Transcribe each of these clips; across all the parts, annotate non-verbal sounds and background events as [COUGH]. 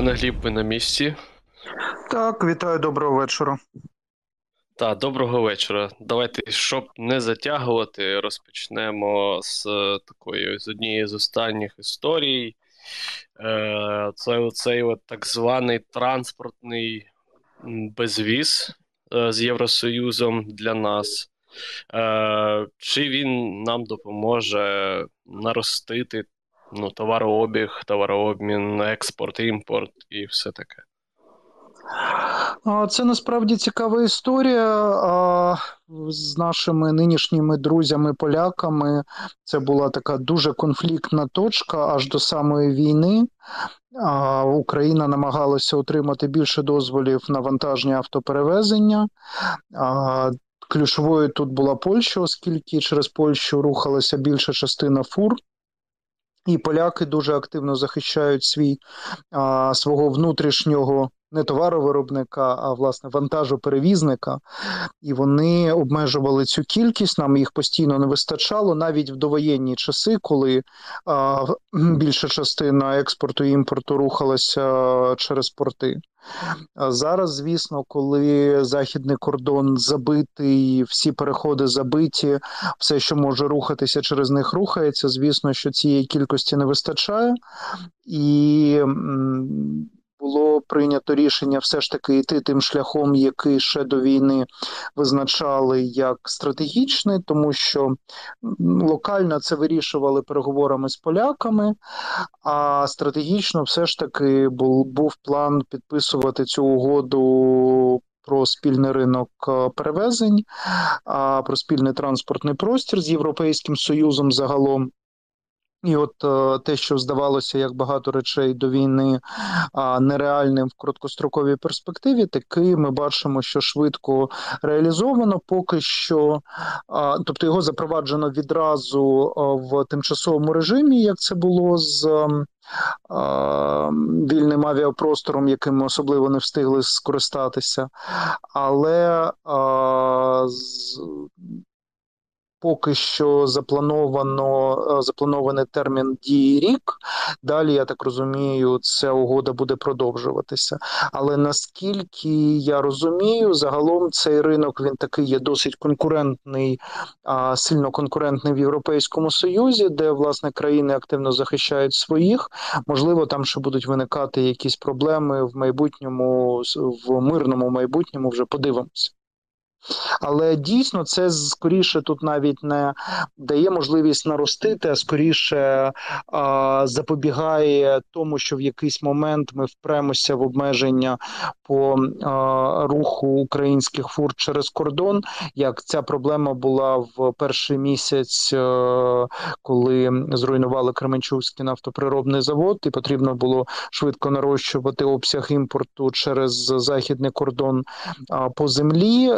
Пане Гліб, ви на місці? Так, вітаю, доброго вечора. Так, доброго вечора. Давайте, щоб не затягувати, розпочнемо з такої з однієї з останніх історій. Е, Це оцей от так званий транспортний безвіз е, з Євросоюзом для нас. Е, Чи він нам допоможе наростити ну, товарообіг, товарообмін, експорт, імпорт і все таке? Це насправді цікава історія з нашими нинішніми друзями-поляками. Це була така дуже конфліктна точка аж до самої війни. Україна намагалася отримати більше дозволів на вантажні автоперевезення. Ключовою тут була Польща, оскільки через Польщу рухалася більша частина фур. І поляки дуже активно захищають свій а, свого внутрішнього не товаровиробника, а власне вантажоперевізника, і вони обмежували цю кількість. Нам їх постійно не вистачало навіть в довоєнні часи, коли а, [CLEARS THROAT] більша частина експорту і імпорту рухалася через порти. Зараз, звісно, коли західний кордон забитий, всі переходи забиті, все, що може рухатися через них, рухається. Звісно, що цієї кількості не вистачає, і було прийнято рішення все ж таки йти тим шляхом, який ще до війни визначали як стратегічний, тому що локально це вирішували переговорами з поляками, а стратегічно все ж таки був, був план підписувати цю угоду. Про спільний ринок перевезень, про спільний транспортний простір з Європейським Союзом загалом. І от е, те, що здавалося, як багато речей до війни нереальним в короткостроковій перспективі, таки ми бачимо, що швидко реалізовано. Поки що, тобто його запроваджено відразу в тимчасовому режимі, як це було з. Вільним авіапростором, яким ми особливо не встигли скористатися, але Поки що заплановано е, запланований термін дії рік. Далі я так розумію, ця угода буде продовжуватися. Але наскільки я розумію, загалом цей ринок він такий є досить конкурентний, сильно конкурентний в Європейському Союзі, де власне країни активно захищають своїх. Можливо, там ще будуть виникати якісь проблеми в майбутньому, в мирному майбутньому вже подивимося. Але дійсно це скоріше тут навіть не дає можливість наростити, а скоріше а, запобігає тому, що в якийсь момент ми впремося в обмеження по а, руху українських фур через кордон. Як ця проблема була в перший місяць, а, коли зруйнували Кременчуцький нафтоприробний завод, і потрібно було швидко нарощувати обсяг імпорту через західний кордон по землі.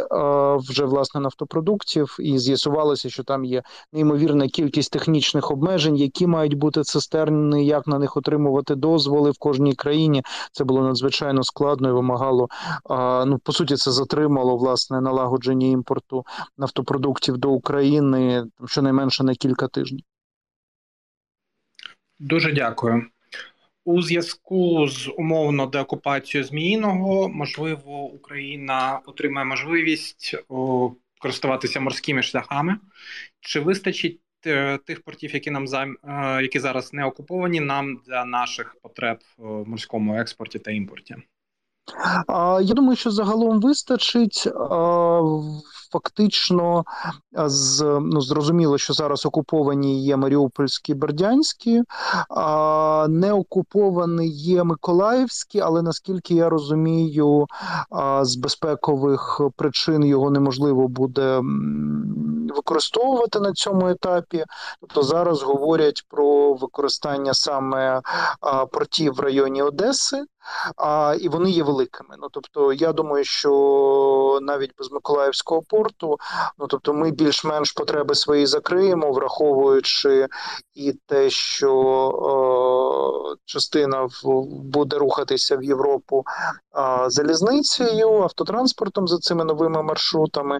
Вже власне нафтопродуктів, і з'ясувалося, що там є неймовірна кількість технічних обмежень, які мають бути цистерни, як на них отримувати дозволи в кожній країні. Це було надзвичайно складно і вимагало. Ну по суті, це затримало власне налагодження імпорту нафтопродуктів до України щонайменше на кілька тижнів. Дуже дякую. У зв'язку з умовно деокупацією Зміїного, можливо, Україна отримає можливість о, користуватися морськими шляхами. Чи вистачить е, тих портів, які нам займ, е, які зараз не окуповані, нам для наших потреб в морському експорті та імпорті? Я думаю, що загалом вистачить. Фактично, з ну зрозуміло, що зараз окуповані є Маріупольські, Бердянські, а не окуповані є Миколаївські, але наскільки я розумію, з безпекових причин його неможливо буде використовувати на цьому етапі. Тобто зараз говорять про використання саме портів в районі Одеси а, і вони є великими. Ну тобто, я думаю, що навіть без Миколаївського порту, ну тобто, ми більш-менш потреби свої закриємо, враховуючи і те, що частина буде рухатися в Європу залізницею, автотранспортом за цими новими маршрутами.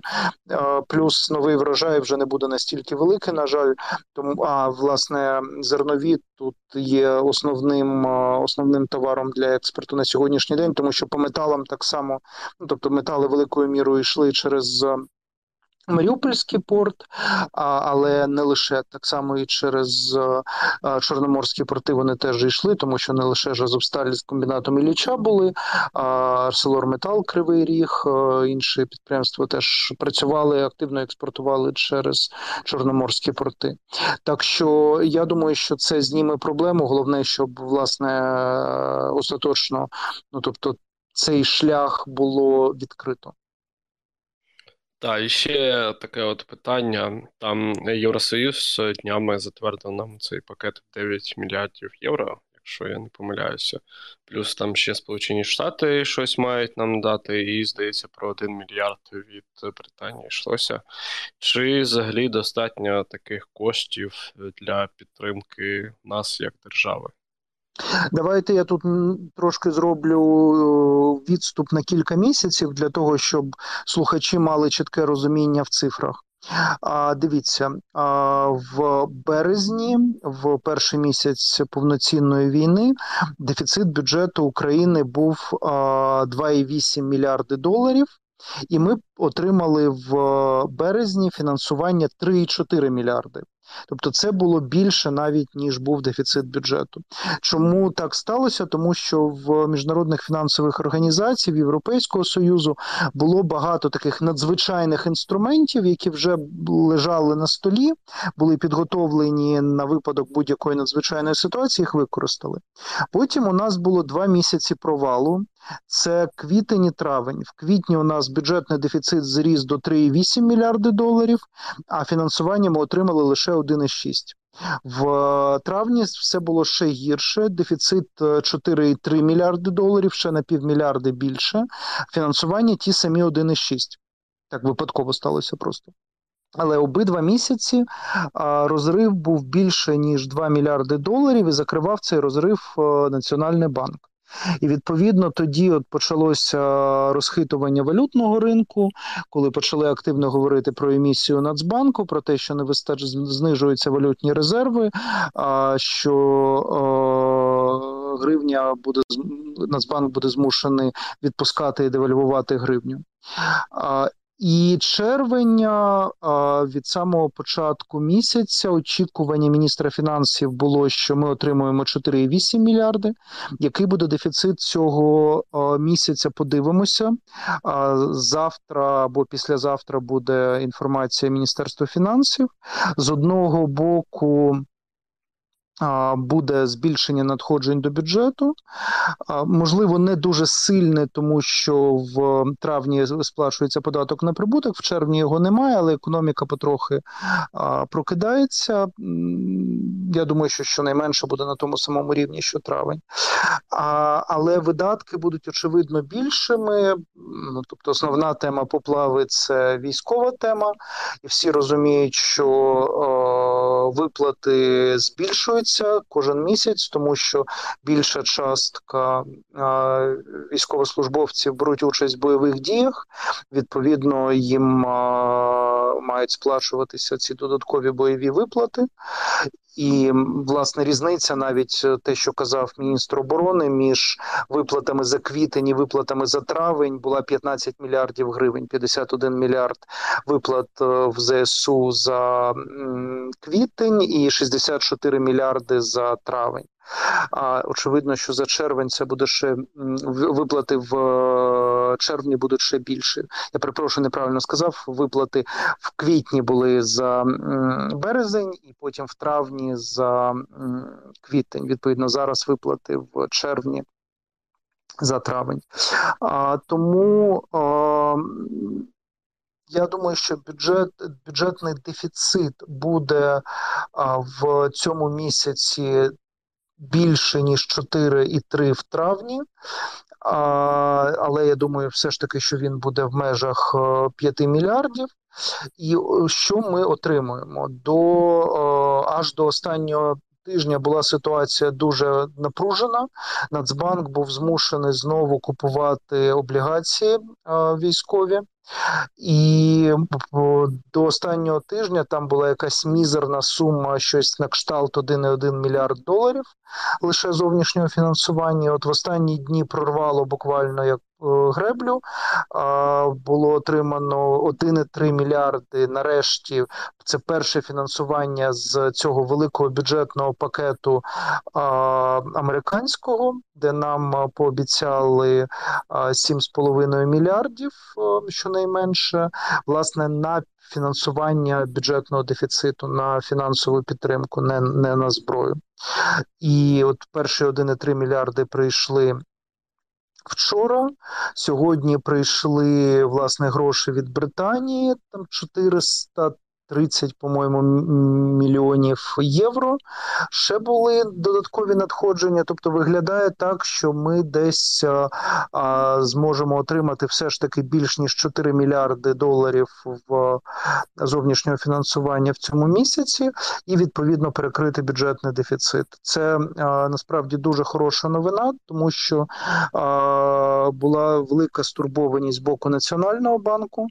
Плюс новий врожай вже не буде настільки великий, на жаль, тому а власне зернові тут є основним основним товаром для експорту на сьогоднішній день, тому що по металам так само, ну тобто метали великою мірою йшли через Маріупольський порт, але не лише так само і через Чорноморські порти вони теж йшли, тому що не лише Жазовсталь з комбінатом Ілліча були, Арселор Кривий Ріг, інші підприємства теж працювали, активно експортували через Чорноморські порти. Так що я думаю, що це зніме проблему. Головне, щоб власне остаточно, ну тобто, цей шлях було відкрито. Так, і ще таке от питання. Там Євросоюз днями затвердив нам цей пакет 9 мільярдів євро, якщо я не помиляюся. Плюс там ще Сполучені Штати щось мають нам дати, і здається, про 1 мільярд від Британії йшлося. Чи взагалі достатньо таких коштів для підтримки нас як держави? Давайте я тут трошки зроблю е, відступ на кілька місяців для того, щоб слухачі мали чітке розуміння в цифрах. А дивіться, в березні, в перший місяць повноцінної війни, дефіцит бюджету України був 2,8 мільярди доларів. І ми отримали в березні фінансування 3,4 мільярди. Тобто це було більше навіть ніж був дефіцит бюджету. Чому так сталося? Тому що в міжнародних фінансових організацій Європейського союзу було багато таких надзвичайних інструментів, які вже лежали на столі, були підготовлені на випадок будь-якої надзвичайної ситуації. Їх використали. Потім у нас було два місяці провалу. Це квітень і травень. В квітні у нас бюджетний дефіцит зріс до 3,8 мільярди доларів, а фінансування ми отримали лише 1,6. В травні все було ще гірше. Дефіцит 4,3 е, мільярди доларів, ще на півмільярди більше. Фінансування ті самі 1,6. Так випадково сталося просто. Але обидва місяці розрив був більше ніж 2 мільярди доларів, і закривав цей розрив е, Національний банк. І відповідно тоді от почалося розхитування валютного ринку, коли почали активно говорити про емісію Нацбанку, про те, що не вистач... знижуються валютні резерви, а що гривня буде Нацбанк буде змушений відпускати і девальвувати гривню. І червня від самого початку місяця очікування міністра фінансів було, що ми отримуємо 4,8 мільярди. Який буде дефіцит цього місяця? Подивимося. Завтра або післязавтра буде інформація Міністерства фінансів з одного боку буде збільшення надходжень до бюджету. Можливо, не дуже сильне, тому що в травні сплачується податок на прибуток, в червні його немає, але економіка потрохи прокидається. Я думаю, що щонайменше буде на тому самому рівні, що травень. Але видатки будуть очевидно більшими. Ну, Тобто, основна тема поплави це військова тема, і всі розуміють, що виплати збільшуються кожен місяць, тому що більша частка військовослужбовців беруть участь в бойових діях. Відповідно, їм мають сплачуватися ці додаткові бойові виплати. І власне різниця, навіть е, те, що казав міністр оборони, між виплатами за квітень і виплатами за травень була 15 мільярдів гривень, 51 мільярд виплат е, в ЗСУ за квітень і 64 мільярди за травень. А очевидно, що за червень це буде ще виплати в е, червні будуть ще більше. Я перепрошую, неправильно сказав. Виплати в квітні були за березень, і потім в травні за квітень. Відповідно, зараз виплати в червні. За травень. А, Тому а, я думаю, що бюджет, бюджетний дефіцит буде а, в цьому місяці більше ніж 4,3 в травні. Але я думаю, все ж таки, що він буде в межах 5 е, мільярдів. І що ми отримуємо до аж до останнього тижня була ситуація дуже напружена. Нацбанк був змушений знову купувати облігації військові. І до останнього тижня там була якась мізерна сума, щось на кшталт 1,1 мільярд доларів лише зовнішнього фінансування. От в останні дні прорвало буквально як Е, греблю. Було отримано 1,3 мільярди. Нарешті це перше фінансування з цього великого бюджетного пакету американського, де нам пообіцяли 7,5 мільярдів, щонайменше, власне, на фінансування бюджетного дефіциту на фінансову підтримку, не, не на зброю. І от перші 1,3 мільярди прийшли Вчора сьогодні прийшли власне гроші від Британії, там 400 30, по-моєму, мільйонів євро. Ще були додаткові надходження. Тобто, виглядає так, що ми десь а, зможемо отримати все ж таки більш ніж 4 мільярди доларів в зовнішнього фінансування в цьому місяці, і відповідно перекрити бюджетний дефіцит. Це а, насправді дуже хороша новина, тому що а, була велика стурбованість з боку Національного банку,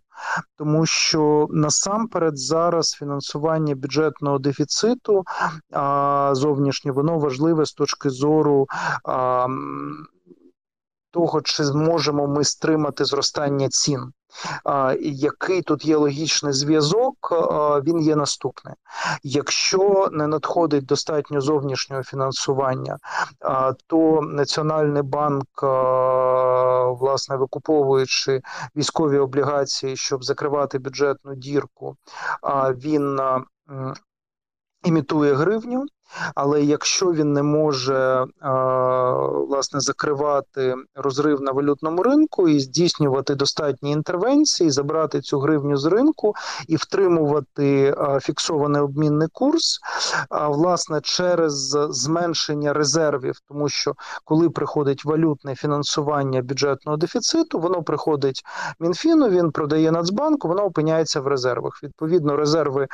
тому що насамперед зараз зараз фінансування бюджетного дефіциту зовнішнє воно важливе з точки зору. Того, чи зможемо ми стримати зростання цін. Який тут є логічний зв'язок, він є наступний. Якщо не надходить достатньо зовнішнього фінансування, то Національний банк, власне, викуповуючи військові облігації, щоб закривати бюджетну дірку, він імітує гривню. Але якщо він не може власне закривати розрив на валютному ринку і здійснювати достатні інтервенції, забрати цю гривню з ринку і втримувати фіксований обмінний курс, власне, через зменшення резервів, тому що коли приходить валютне фінансування бюджетного дефіциту, воно приходить Мінфіну, він продає Нацбанку, воно опиняється в резервах. Відповідно, резерви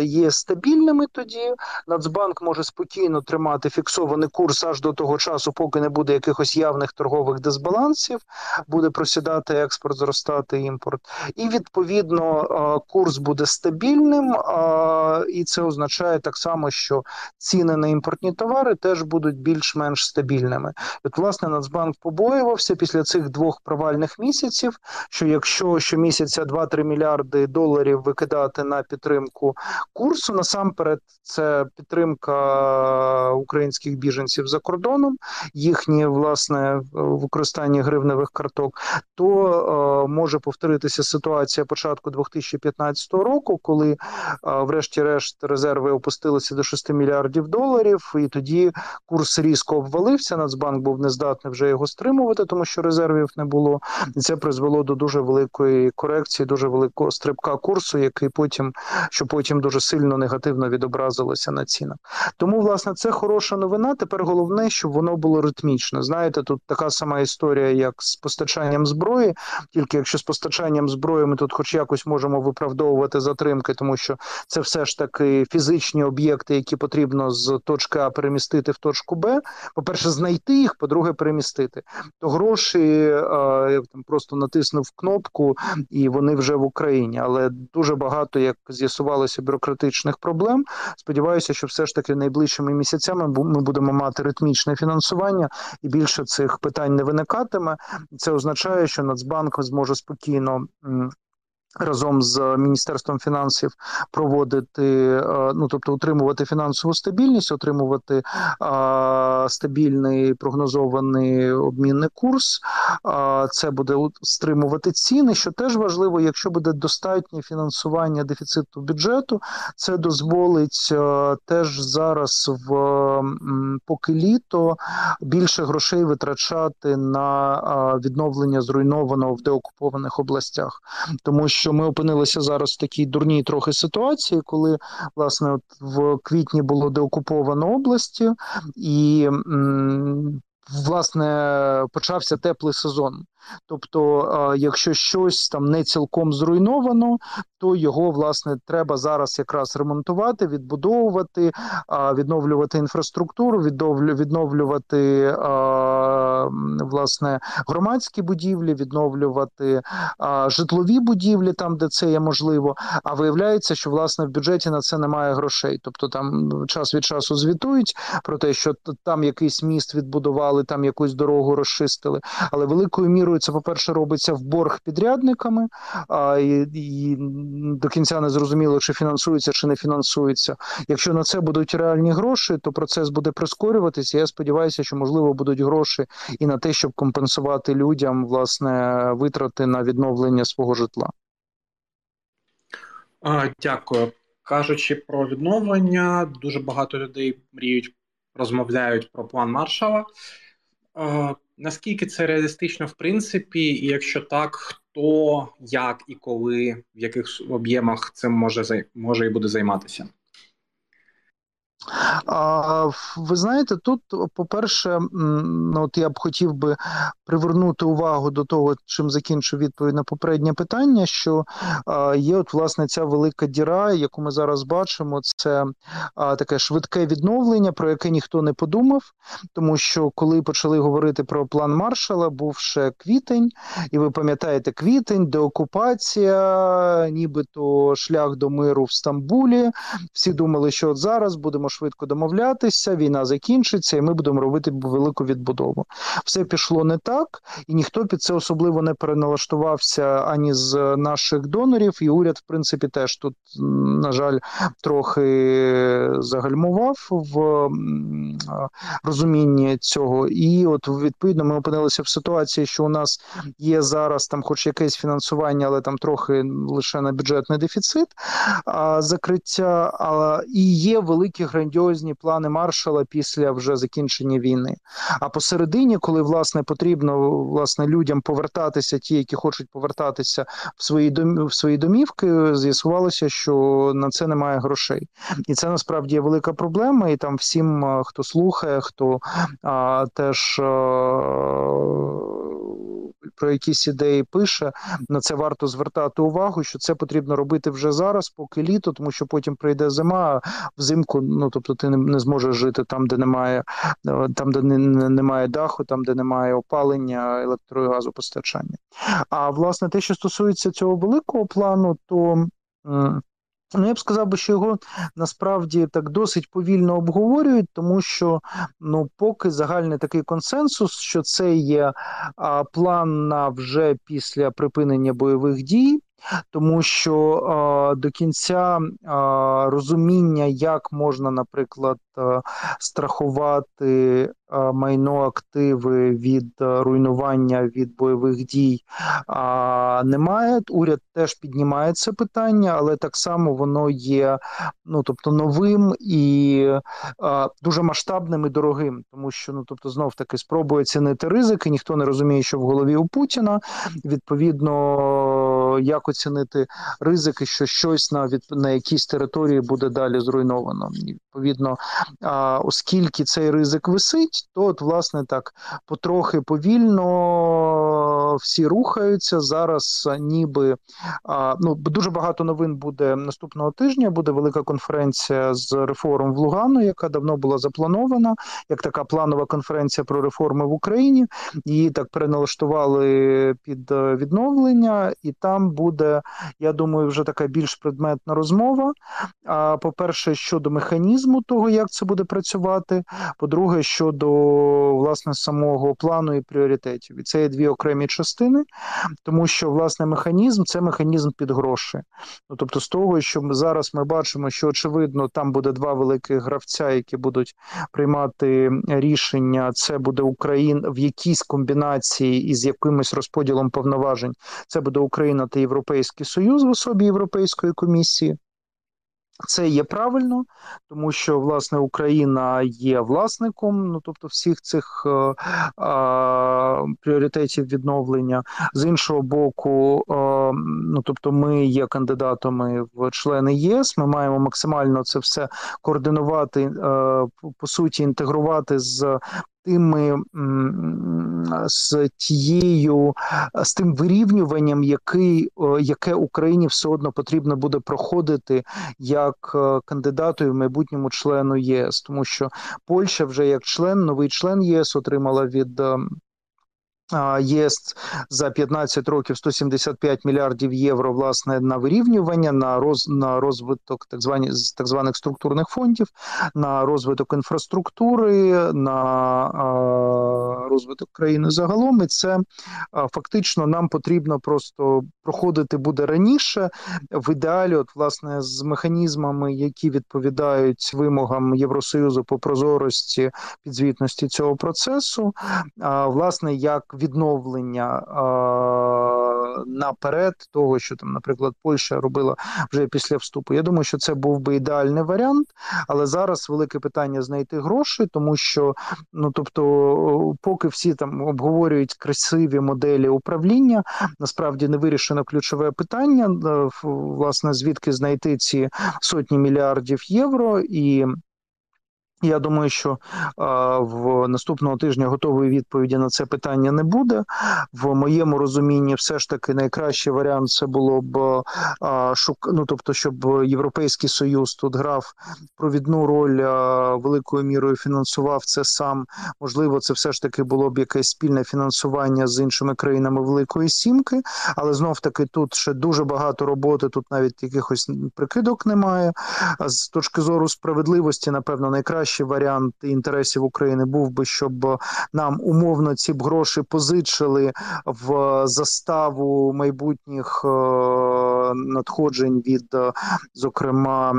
є стабільними тоді. Нацбанк Нацбанк може спокійно тримати фіксований курс аж до того часу, поки не буде якихось явних торгових дисбалансів, буде просідати експорт, зростати імпорт, і відповідно курс буде стабільним, і це означає так само, що ціни на імпортні товари теж будуть більш-менш стабільними. От, власне, Нацбанк побоювався після цих двох провальних місяців. Що якщо щомісяця 2-3 мільярди доларів викидати на підтримку курсу, насамперед це підтримка підтримка українських біженців за кордоном, їхнє власне використання гривневих карток, то е, може повторитися ситуація початку 2015 року, коли, е, врешті-решт, резерви опустилися до 6 мільярдів доларів, і тоді курс різко обвалився. Нацбанк був нездатний вже його стримувати, тому що резервів не було. Це призвело до дуже великої корекції, дуже великого стрибка курсу, який потім що потім дуже сильно негативно відобразилося на цінах. Тому, власне, це хороша новина. Тепер головне, щоб воно було ритмічне. Знаєте, тут така сама історія, як з постачанням зброї. Тільки якщо з постачанням зброї ми тут, хоч якось, можемо виправдовувати затримки, тому що це все ж таки фізичні об'єкти, які потрібно з точки А перемістити в точку Б. По перше, знайти їх, по-друге, перемістити. То гроші я там просто натиснув кнопку, і вони вже в Україні. Але дуже багато як з'ясувалося бюрократичних проблем. Сподіваюся, що все ж таки найближчими місяцями ми будемо мати ритмічне фінансування, і більше цих питань не виникатиме. Це означає, що Нацбанк зможе спокійно разом з міністерством фінансів проводити, е, ну тобто утримувати фінансову стабільність, отримувати а, стабільний прогнозований обмінний курс. Це буде стримувати ціни. Що теж важливо, якщо буде достатнє фінансування дефіциту бюджету, це дозволить е, теж зараз в поки літо більше грошей витрачати на відновлення зруйнованого в деокупованих областях, тому що що ми опинилися зараз в такій дурній трохи ситуації, коли власне от в квітні було деокуповано області, і м, власне почався теплий сезон. Тобто, якщо щось там не цілком зруйновано, то його власне треба зараз якраз ремонтувати, відбудовувати, відновлювати інфраструктуру, відновлювати власне громадські будівлі, відновлювати житлові будівлі там, де це є можливо. А виявляється, що власне в бюджеті на це немає грошей. Тобто там час від часу звітують про те, що там якийсь міст відбудували, там якусь дорогу розчистили. Але великою мірою це, по-перше, робиться в борг підрядниками, а і, і до кінця не зрозуміло, чи фінансується, чи не фінансується. Якщо на це будуть реальні гроші, то процес буде прискорюватися. Я сподіваюся, що можливо будуть гроші і на те, щоб компенсувати людям власне витрати на відновлення свого житла. Дякую. Кажучи про відновлення, дуже багато людей мріють, розмовляють про план маршала. Е, наскільки це реалістично в принципі, і якщо так, хто, як і коли, в яких об'ємах цим може може і буде займатися? А, Ви знаєте, тут, по-перше, ну, от я б хотів би привернути увагу до того, чим закінчу відповідь на попереднє питання. Що є, от власне, ця велика діра, яку ми зараз бачимо, це таке швидке відновлення, про яке ніхто не подумав. Тому що коли почали говорити про план маршала, був ще квітень, і ви пам'ятаєте, квітень, деокупація, нібито шлях до миру в Стамбулі. Всі думали, що от зараз будемо швидко домовлятися, війна закінчиться, і ми будемо робити велику відбудову. Все пішло не так, і ніхто під це особливо не переналаштувався ані з наших донорів. І уряд, в принципі, теж тут, на жаль, трохи загальмував в розумінні цього. І от відповідно ми опинилися в ситуації, що у нас є зараз там, хоч якесь фінансування, але там трохи лише на бюджетний дефіцит а, закриття, а, і є великі грандіозні плани маршала після вже закінчення війни. А посередині, коли власне потрібно власне людям повертатися, ті, які хочуть повертатися в свої в свої домівки, з'ясувалося, що на це немає грошей, і це насправді є велика проблема. І там всім, хто слухає, хто а, теж. А, про якісь ідеї пише, на це варто звертати увагу, що це потрібно робити вже зараз, поки літо, тому що потім прийде зима, а взимку, ну тобто, ти не, не зможеш жити там, де немає, е, там, де не, немає даху, там де немає опалення, електро- і газопостачання. А власне, те, що стосується цього великого плану, то. Ну, я б сказав би, що його насправді так досить повільно обговорюють, тому що ну, поки загальний такий консенсус, що це є а, план на вже після припинення бойових дій тому що е, до кінця е, розуміння, як можна, наприклад, е, страхувати майно активи від руйнування від бойових дій, немає. Уряд теж піднімає це питання, але так само воно є ну тобто новим і дуже масштабним і дорогим, тому що ну тобто знов таки спробує цінити ризики. Ніхто не розуміє, що в голові у Путіна відповідно як оцінити ризики, що щось на від на якійсь території буде далі зруйновано. І, Відповідно, а, оскільки цей ризик висить, то от власне так потрохи повільно всі рухаються зараз, ніби а, ну дуже багато новин буде наступного тижня. Буде велика конференція з реформ в Лугану, яка давно була запланована, як така планова конференція про реформи в Україні. Її так переналаштували під е, відновлення, і там буде я думаю, вже така більш предметна розмова. А по-перше, щодо механізму того, як це буде працювати. По-друге, щодо власне самого плану і пріоритетів. І це є дві окремі частини, тому що власне механізм це механізм під гроші. Ну тобто, з того, що ми зараз ми бачимо, що очевидно там буде два великих гравця, які будуть приймати рішення. Це буде Україна в якійсь комбінації із якимось розподілом повноважень. Це буде Україна та Європейський Союз в особі Європейської комісії. Це є правильно, тому що власне Україна є власником, ну тобто всіх цих е, е, пріоритетів відновлення. З іншого боку, е, ну тобто, ми є кандидатами в члени ЄС. Ми маємо максимально це все координувати, е, по суті, інтегрувати з тими з тією з тим вирівнюванням, який, яке Україні все одно потрібно буде проходити як е, кандидату і в майбутньому члену ЄС, тому що Польща вже як член, новий член ЄС отримала від ем, ЄС за 15 років 175 мільярдів євро власне на вирівнювання, на роз на розвиток так звані так званих структурних фондів, на розвиток інфраструктури, на а, розвиток країни загалом. І це а, фактично нам потрібно просто проходити буде раніше. В ідеалі, от власне, з механізмами, які відповідають вимогам Євросоюзу по прозорості підзвітності цього процесу, а власне як відновлення наперед того, що там, наприклад, Польща робила вже після вступу. Я думаю, що це був би ідеальний варіант, але зараз велике питання знайти гроші, тому що ну тобто, поки всі там обговорюють красиві моделі управління, насправді не вирішено ключове питання. Е, власне, звідки знайти ці сотні мільярдів євро і. Я думаю, що в наступного тижня готової відповіді на це питання не буде. В моєму розумінні, все ж таки, найкращий варіант це було б шук... ну, тобто, щоб Європейський Союз тут грав провідну роль великою мірою фінансував це сам. Можливо, це все ж таки було б якесь спільне фінансування з іншими країнами Великої Сімки, але знов таки тут ще дуже багато роботи. Тут навіть якихось прикидок немає. З точки зору справедливості, напевно, найкраще найкращий варіант інтересів України був би, щоб нам умовно ці б гроші позичили в заставу майбутніх е, надходжень від, е, зокрема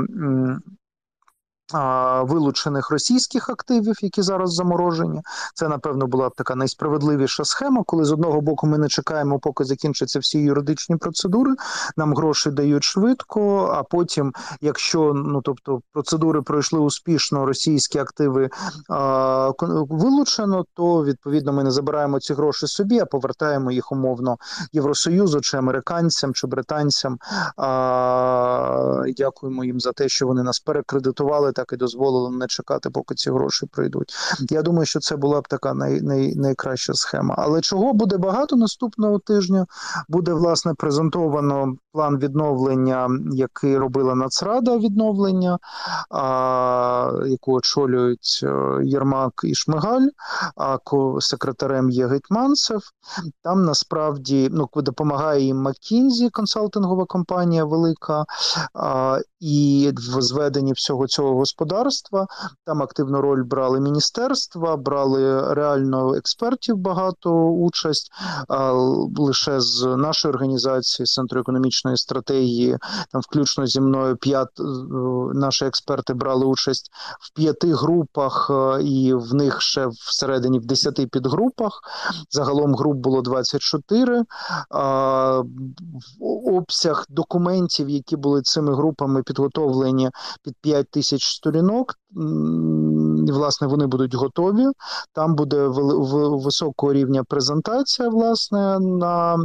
вилучених російських активів, які зараз заморожені. Це напевно була б така найсправедливіша схема, коли з одного боку ми не чекаємо, поки закінчаться всі юридичні процедури. Нам гроші дають швидко. А потім, якщо ну тобто процедури пройшли успішно, російські активи а, вилучено, то відповідно ми не забираємо ці гроші собі, а повертаємо їх умовно Євросоюзу чи американцям чи британцям. А, Дякуємо їм за те, що вони нас перекредитували так і дозволило не чекати, поки ці гроші прийдуть. Я думаю, що це була б така най, най, найкраща схема. Але чого буде багато наступного тижня? Буде власне презентовано план відновлення, який робила Нацрада відновлення, а, яку очолюють е, Єрмак і Шмигаль, а секретарем є Гетьманцев. Там насправді ну допомагає їм Маккінзі, консалтингова компанія велика, а, і в зведенні всього цього господарства. Там активну роль брали міністерства, брали реально експертів багато участь. Лише з нашої організації Центру економічної стратегії, там включно зі мною п'ят е, наші експерти брали участь в п'яти групах, е, і в них ще всередині в десяти підгрупах. Загалом груп було 24. А, обсяг документів, які були цими групами підготовлені під 5 тисяч сторінок. Власне, вони будуть готові. Там буде високого рівня презентація, власне, на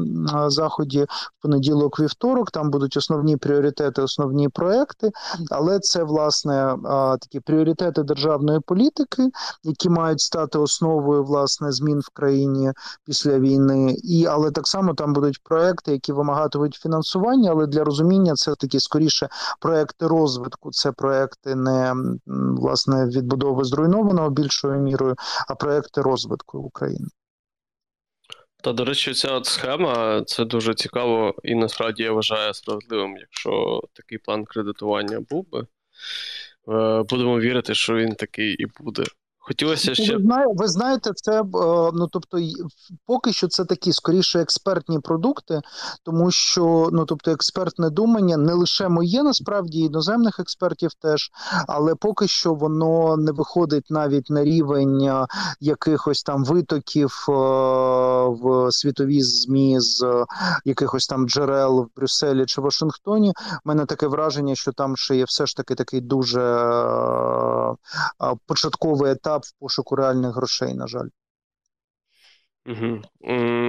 заході в понеділок, вівторок. Там будуть основні пріоритети, основні проекти. Але це власне такі пріоритети державної політики, які мають стати основою власне змін в країні після війни. І але так само там будуть проекти, які вимагатимуть фінансування. Але для розуміння це такі скоріше проекти розвитку. Це проекти не власне відбудови зруйнованого більшою мірою, а проекти розвитку України. Та, до речі, ця от схема це дуже цікаво і насправді я вважаю справедливим, якщо такий план кредитування був би. Е, будемо вірити, що він такий і буде. Хотілося ну, ще. Ви, знає, ви знаєте, це е, ну тобто, поки що це такі скоріше експертні продукти, тому що ну тобто експертне думання не лише моє, насправді іноземних експертів теж, але поки що воно не виходить навіть на рівень е, якихось там витоків е, в світові змі з якихось там джерел в Брюсселі чи Вашингтоні. У мене таке враження, що там ще є все ж таки такий дуже початковий етап етап в пошуку реальних грошей, на жаль. Угу.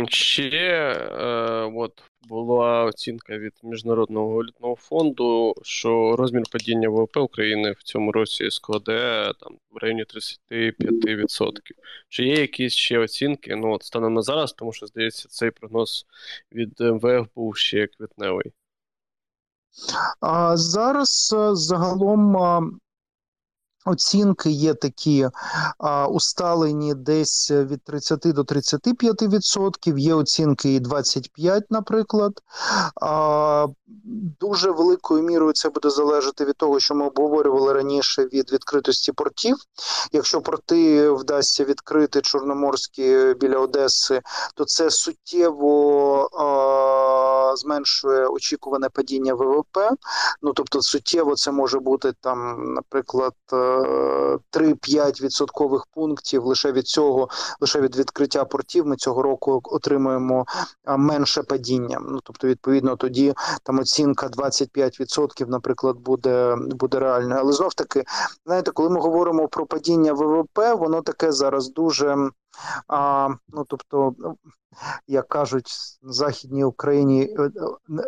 Ще е, от була оцінка від Міжнародного валютного фонду, що розмір падіння ВВП України в цьому році складе там в районі 35%. Чи є якісь ще оцінки? Ну, от станом на зараз, тому що здається, цей прогноз від МВФ був ще квітневий. А зараз е, загалом Оцінки є такі а, усталені десь від 30 до 35 відсотків. Є оцінки і 25, наприклад. А, Дуже великою мірою це буде залежати від того, що ми обговорювали раніше від відкритості портів. Якщо порти вдасться відкрити Чорноморські біля Одеси, то це суттєво а, зменшує очікуване падіння ВВП. Ну тобто, суттєво це може бути там, наприклад. 3-5 відсоткових пунктів лише від цього, лише від відкриття портів, ми цього року отримуємо менше падіння. Ну тобто, відповідно, тоді там оцінка 25%, наприклад, буде буде реальною. Але знов таки, знаєте, коли ми говоримо про падіння ВВП, воно таке зараз дуже. А, Ну тобто, як кажуть в Західній Україні, е,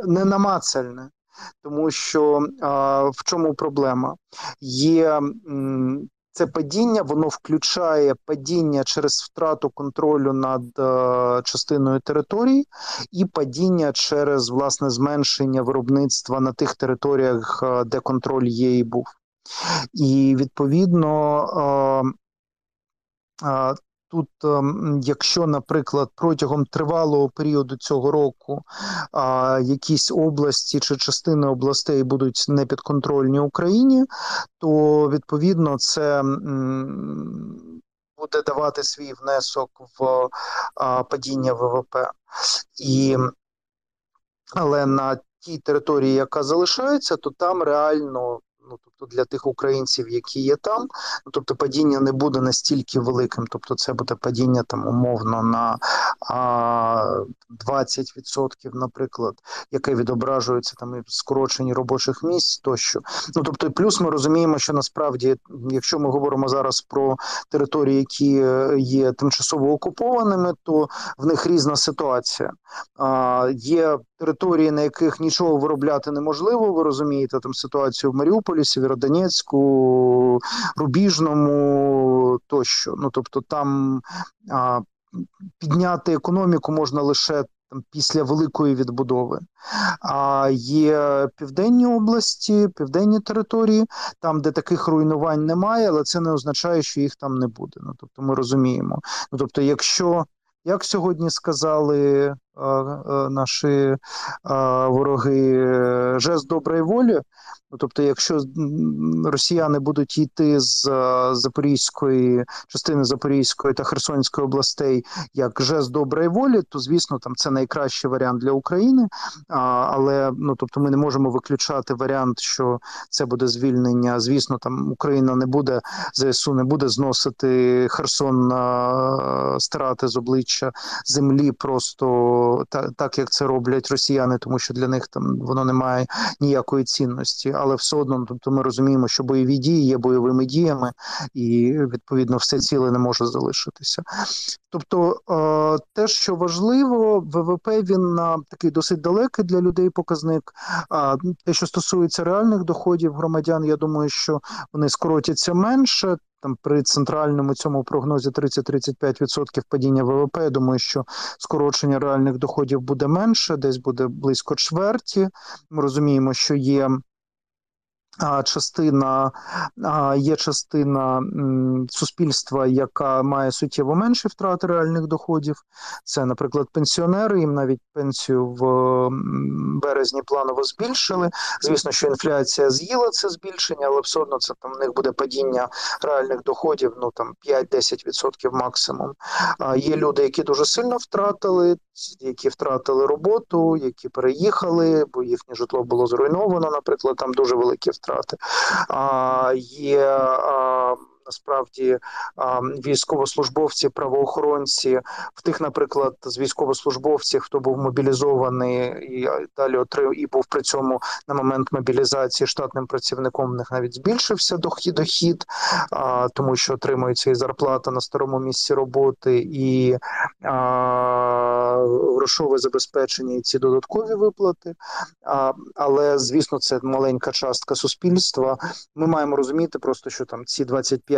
ненамацальне тому що а, в чому проблема? Є це падіння, воно включає падіння через втрату контролю над а, частиною території, і падіння через власне зменшення виробництва на тих територіях, а, де контроль є і був. І відповідно. Тут, ем, якщо, наприклад, протягом тривалого періоду цього року якісь області чи частини областей будуть непідконтрольні Україні, то відповідно це буде давати свій внесок в а, падіння ВВП. І, Але на тій території, яка залишається, то там реально ну тобто для тих українців, які є там, ну тобто падіння не буде настільки великим. Тобто, це буде падіння там умовно на а, 20%, наприклад, яке відображується там і скороченні робочих місць тощо. Ну тобто, плюс ми розуміємо, що насправді, якщо ми говоримо зараз про території, які е, є тимчасово окупованими, то в них різна ситуація. А, Є території, на яких нічого виробляти неможливо. Ви розумієте там ситуацію в Маріуполі, Сєвєродонецьку, Рубіжному тощо. Ну тобто, там а, підняти економіку можна лише. Там після великої відбудови, а є південні області, південні території, там, де таких руйнувань немає, але це не означає, що їх там не буде. Ну тобто, ми розуміємо. Ну тобто, якщо як сьогодні сказали наші вороги, жест доброї волі, Ну, тобто, якщо росіяни будуть йти з Запорізької частини Запорізької та Херсонської областей як жест доброї волі, то звісно там це найкращий варіант для України. Але ну тобто, ми не можемо виключати варіант, що це буде звільнення. Звісно, там Україна не буде ЗСУ, не буде зносити Херсон, стирати з обличчя землі, просто так, так як це роблять росіяни, тому що для них там воно не має ніякої цінності але все одно тобто ми розуміємо, що бойові дії є бойовими діями, і відповідно все ціле не може залишитися. Тобто, е, те, що важливо, ВВП він на такий досить далекий для людей показник. А те, що стосується реальних доходів громадян, я думаю, що вони скоротяться менше. Там при центральному цьому прогнозі 30-35% падіння ВВП. Я думаю, що скорочення реальних доходів буде менше, десь буде близько чверті. Ми розуміємо, що є частина є частина суспільства, яка має суттєво менші втрати реальних доходів. Це, наприклад, пенсіонери. Їм навіть пенсію в березні планово збільшили. Звісно, що інфляція з'їла це збільшення, але все одно це там в них буде падіння реальних доходів. Ну там 5-10% максимум. А є люди, які дуже сильно втратили, які втратили роботу, які переїхали, бо їхнє житло було зруйновано. Наприклад, там дуже великі втрати втрати. А, Є насправді військовослужбовці, правоохоронці в тих, наприклад, з військовослужбовців, хто був мобілізований і далі отримав і був при цьому на момент мобілізації штатним працівником. В них навіть збільшився дохід, дохід тому що отримується і зарплата на старому місці роботи і грошове забезпечення і ці додаткові виплати. Але звісно, це маленька частка суспільства. Ми маємо розуміти просто, що там ці 25%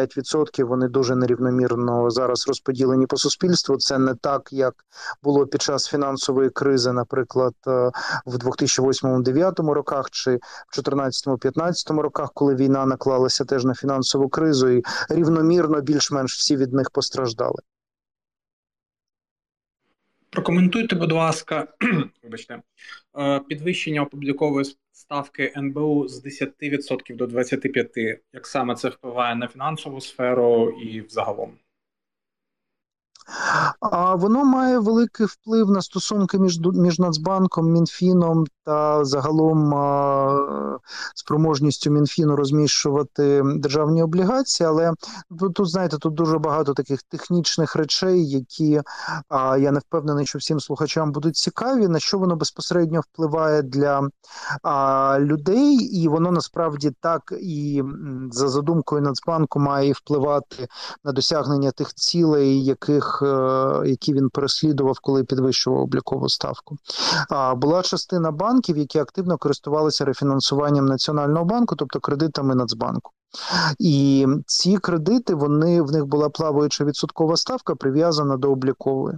вони дуже нерівномірно зараз розподілені по суспільству. Це не так, як було під час фінансової кризи, наприклад, е, в 2008-2009 роках чи в 2014-2015 роках, коли війна наклалася теж на фінансову кризу, і рівномірно більш-менш всі від них постраждали. Прокоментуйте, будь ласка, вибачте, підвищення опублікової ставки НБУ з 10% до 25%. Як саме це впливає на фінансову сферу і взагалом? А воно має великий вплив на стосунки між між Нацбанком, Мінфіном та загалом а, спроможністю Мінфіну розміщувати державні облігації. Але тут, тут знаєте, тут дуже багато таких технічних речей, які а, я не впевнений, що всім слухачам будуть цікаві. На що воно безпосередньо впливає для а, людей, і воно насправді так і за задумкою Нацбанку має впливати на досягнення тих цілей, яких. Які він переслідував, коли підвищував облікову ставку. А була частина банків, які активно користувалися рефінансуванням національного банку, тобто кредитами Нацбанку. І ці кредити вони в них була плаваюча відсоткова ставка прив'язана до облікової.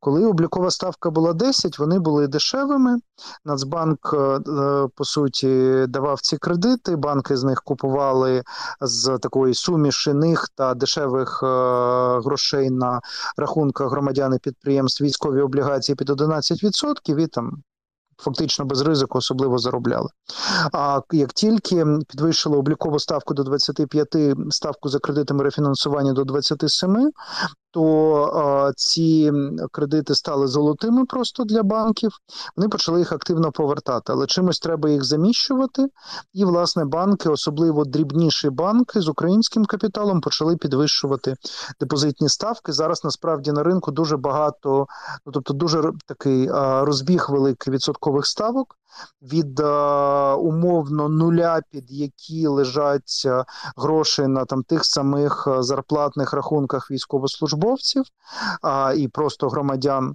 Коли облікова ставка була 10, вони були дешевими. Нацбанк, е, е, по суті, давав ці кредити. Банки з них купували з такої суміші них та дешевих е, грошей на рахунках громадян і підприємств військові облігації під 11% і там фактично без ризику особливо заробляли. А як тільки підвищили облікову ставку до 25, ставку за кредитами рефінансування до 27, то ці кредити стали золотими просто для банків. Вони почали їх активно повертати, але чимось треба їх заміщувати. І, власне, банки, особливо дрібніші банки з українським капіталом, почали підвищувати депозитні ставки. Зараз насправді на ринку дуже багато, ну тобто дуже такий розбіг великий відсоткових ставок від е, умовно нуля, під які лежать е, гроші на там тих самих е, зарплатних рахунках військовослужбовців і просто громадян.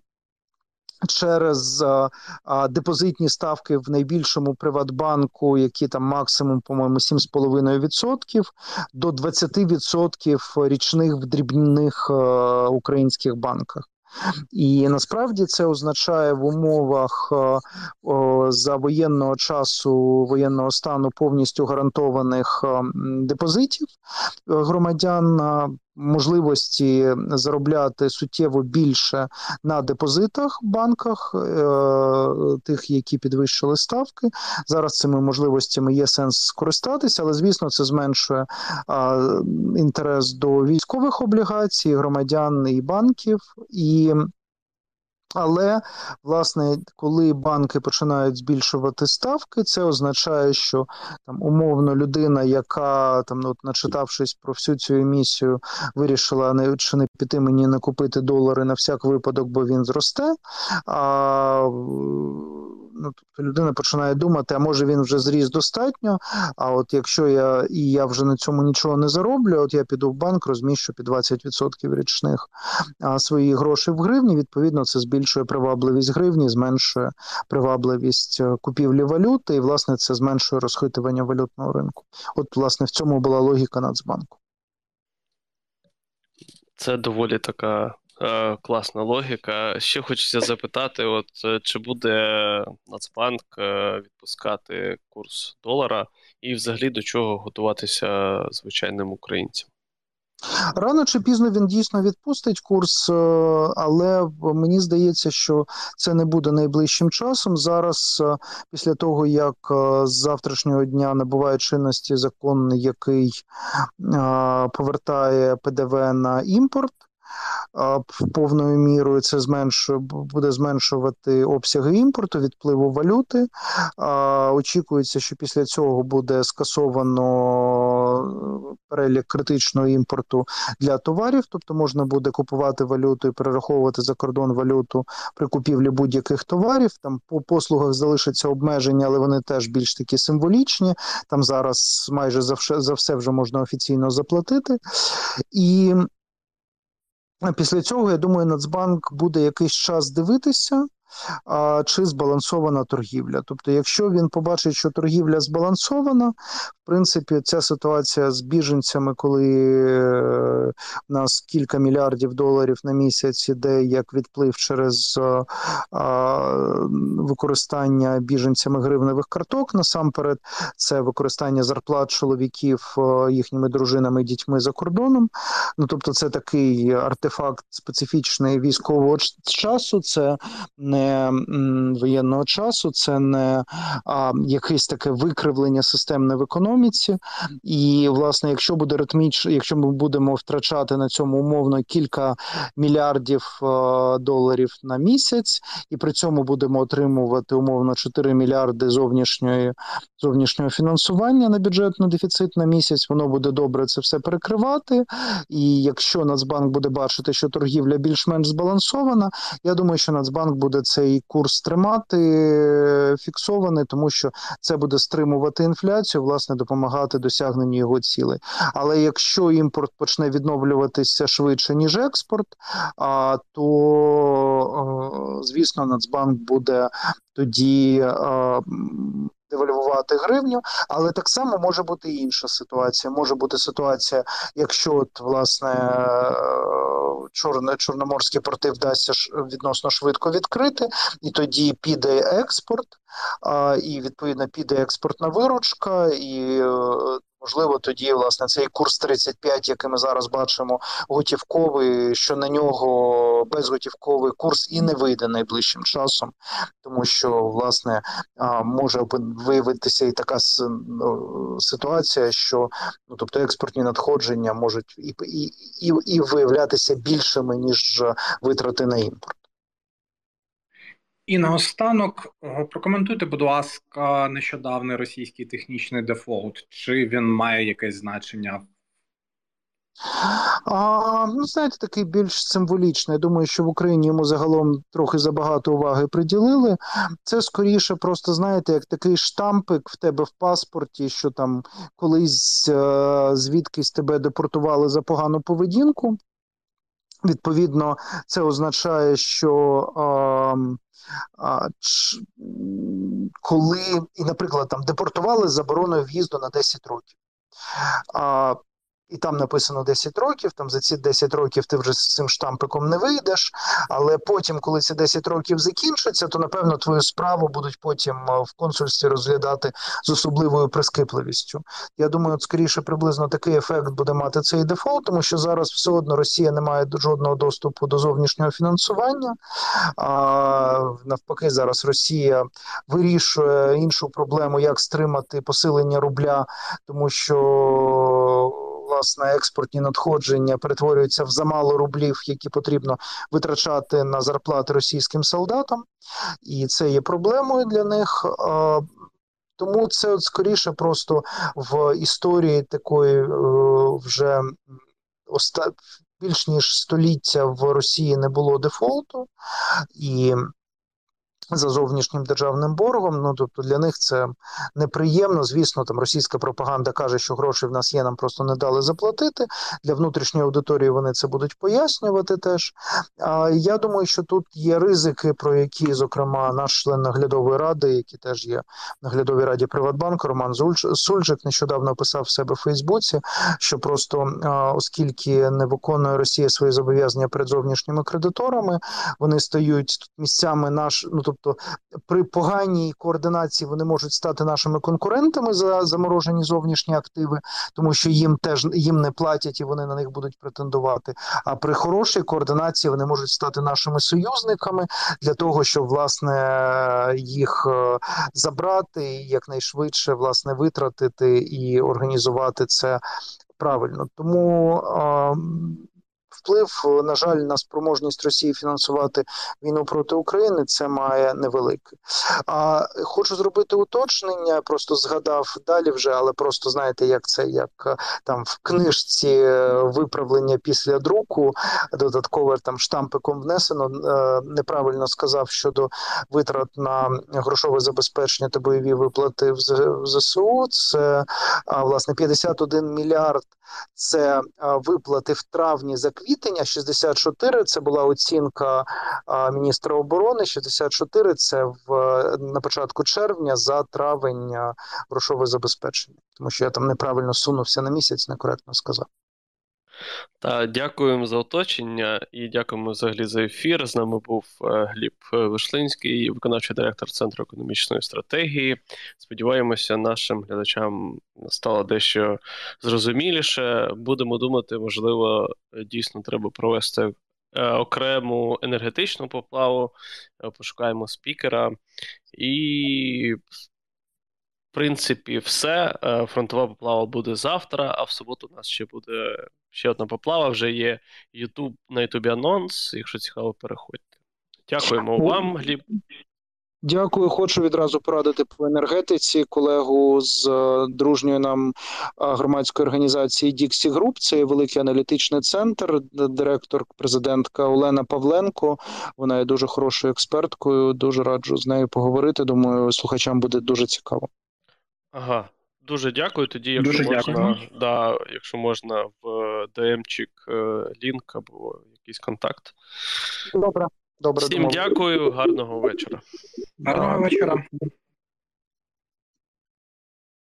Через а, а, депозитні ставки в найбільшому Приватбанку, які там максимум, по-моєму, 7,5%, до 20% річних в дрібних а, українських банках. І насправді це означає в умовах е, за воєнного часу воєнного стану повністю гарантованих е, депозитів громадян можливості заробляти суттєво більше на депозитах банках, е, тих, які підвищили ставки. Зараз цими можливостями є сенс скористатися, але звісно, це зменшує інтерес до військових облігацій, громадян і банків і. Але власне, коли банки починають збільшувати ставки, це означає, що там умовно людина, яка там ну, начитавшись про всю цю емісію, вирішила не чи не піти мені не купити долари на всяк випадок, бо він зросте. А ну тобто людина починає думати, а може він вже зріс достатньо. А от якщо я і я вже на цьому нічого не зароблю, от я піду в банк, розміщу під 20% річних а, свої гроші в гривні. Відповідно, це збільшує привабливість гривні, зменшує привабливість е, купівлі валюти, і власне це зменшує розхитування валютного ринку. От, власне, в цьому була логіка Нацбанку. Це доволі така класна логіка. Ще хочеться запитати: от е, чи буде Нацбанк е, відпускати курс долара, і взагалі до чого готуватися звичайним українцям? Рано чи пізно він дійсно відпустить курс, але мені здається, що це не буде найближчим часом. Зараз, після того як з завтрашнього дня набуває чинності закон, який повертає ПДВ на імпорт повною мірою це зменшує буде зменшувати обсяги імпорту, відпливу валюти. Очікується, що після цього буде скасовано перелік критичного імпорту для товарів, тобто можна буде купувати валюту і перераховувати за кордон валюту при купівлі будь-яких товарів. Там по послугах залишаться обмеження, але вони теж більш такі символічні. Там зараз майже за все, вже можна офіційно заплатити. І після цього я думаю, Нацбанк буде якийсь час дивитися чи збалансована торгівля. Тобто, якщо він побачить, що торгівля збалансована, принципі, ця ситуація з біженцями, коли е, в нас кілька мільярдів доларів на місяць іде як відплив через а, використання біженцями гривневих карток, насамперед, це використання зарплат чоловіків е, їхніми дружинами і дітьми за кордоном. Ну тобто, це такий артефакт специфічний військового часу. Це не воєнного часу, це не якесь таке викривлення системне в економіці. І, власне, якщо буде ритміч, якщо ми будемо втрачати на цьому умовно кілька мільярдів доларів на місяць, і при цьому будемо отримувати умовно 4 мільярди зовнішньої зовнішнього фінансування на бюджетний дефіцит на місяць, воно буде добре це все перекривати. І якщо Нацбанк буде бачити, що торгівля більш-менш збалансована, я думаю, що Нацбанк буде цей курс тримати фіксований, тому що це буде стримувати інфляцію, власне, допомагати досягненню його цілей. Але якщо імпорт почне відновлюватися швидше ніж експорт, а то звісно Нацбанк буде тоді девальвувати гривню, але так само може бути інша ситуація. Може бути ситуація, якщо от власне чорне чорноморські порти вдасться відносно швидко відкрити, і тоді піде експорт, і відповідно піде експортна виручка, і е, Можливо, тоді власне цей курс 35, який ми зараз бачимо, готівковий, що на нього безготівковий курс і не вийде найближчим часом, тому що власне може виявитися і така ну, ситуація, що ну тобто експортні надходження можуть і, і, і, і виявлятися більшими ніж витрати на імпорт. І наостанок е, прокоментуйте, будь ласка, нещодавний російський технічний дефолт. Чи він має якесь значення? А, Ну, знаєте, такий більш символічний. Я думаю, що в Україні йому загалом трохи забагато уваги приділили. Це скоріше, просто знаєте, як такий штампик в тебе в паспорті, що там колись е, звідкись тебе депортували за погану поведінку. Відповідно, це означає, що. Е, коли, і, наприклад, там депортували забороною в'їзду на 10 років. І там написано 10 років. Там за ці 10 років ти вже з цим штампиком не вийдеш. Але потім, коли ці 10 років закінчаться, то напевно твою справу будуть потім в консульстві розглядати з особливою прискіпливістю. Я думаю, от скоріше приблизно такий ефект буде мати цей дефолт, тому що зараз все одно Росія не має жодного доступу до зовнішнього фінансування. А навпаки, зараз Росія вирішує іншу проблему, як стримати посилення рубля, тому що власне експортні надходження перетворюються в замало рублів, які потрібно витрачати на зарплати російським солдатам, і це є проблемою для них. Тому це от скоріше просто в історії такої е, вже оста... більш ніж століття в Росії не було дефолту і за зовнішнім державним боргом. Ну тобто для них це неприємно. Звісно, там російська пропаганда каже, що гроші в нас є, нам просто не дали заплатити. Для внутрішньої аудиторії вони це будуть пояснювати. Теж а я думаю, що тут є ризики, про які, зокрема, наш член наглядової ради, який теж є в наглядовій раді Приватбанку, Роман Сульжик, нещодавно писав в себе в Фейсбуці, що просто оскільки не виконує Росія свої зобов'язання перед зовнішніми кредиторами, вони стають місцями наш, ну тобто. Тобто при поганій координації вони можуть стати нашими конкурентами за заморожені зовнішні активи, тому що їм теж їм не платять і вони на них будуть претендувати. А при хорошій координації вони можуть стати нашими союзниками для того, щоб власне їх е, забрати і якнайшвидше власне витратити і організувати це правильно. Тому вплив, на жаль, на спроможність Росії фінансувати війну проти України це має невеликий. А хочу зробити уточнення, просто згадав далі вже, але просто знаєте, як це як е, там в книжці е, виправлення після друку, додатково там штампиком внесено. Е, неправильно сказав щодо витрат на грошове забезпечення та бойові виплати в ЗСУ. Це власне 51 мільярд. Це виплати в травні за квітень, а 64 – це була оцінка міністра оборони. 64 – це в на початку червня за травень грошове забезпечення, тому що я там неправильно сунувся на місяць, некоректно сказав. Та дякуємо за оточення і дякуємо взагалі за ефір. З нами був е, Гліб Вишлинський, виконавчий директор Центру економічної стратегії. Сподіваємося, нашим глядачам стало дещо зрозуміліше. Будемо думати, можливо, дійсно треба провести е, окрему енергетичну поплаву, е, пошукаємо спікера і принципі, все. Е, фронтова поплава буде завтра, а в суботу у нас ще буде ще одна поплава. Вже є YouTube на Ютубі анонс. Якщо цікаво, переходьте. Дякуємо вам, Гліб. Дякую, хочу відразу порадити по енергетиці колегу з е, дружньої нам е, громадської організації Діксі Груп. Це великий аналітичний центр, директор, президентка Олена Павленко. Вона є дуже хорошою експерткою. Дуже раджу з нею поговорити. Думаю, слухачам буде дуже цікаво. Ага, дуже дякую. Тоді, якщо дуже можна, дякую. да, якщо можна в DM-чик лінк або якийсь контакт. Добре, добре. Всім дякую, гарного вечора. Гарного вечора.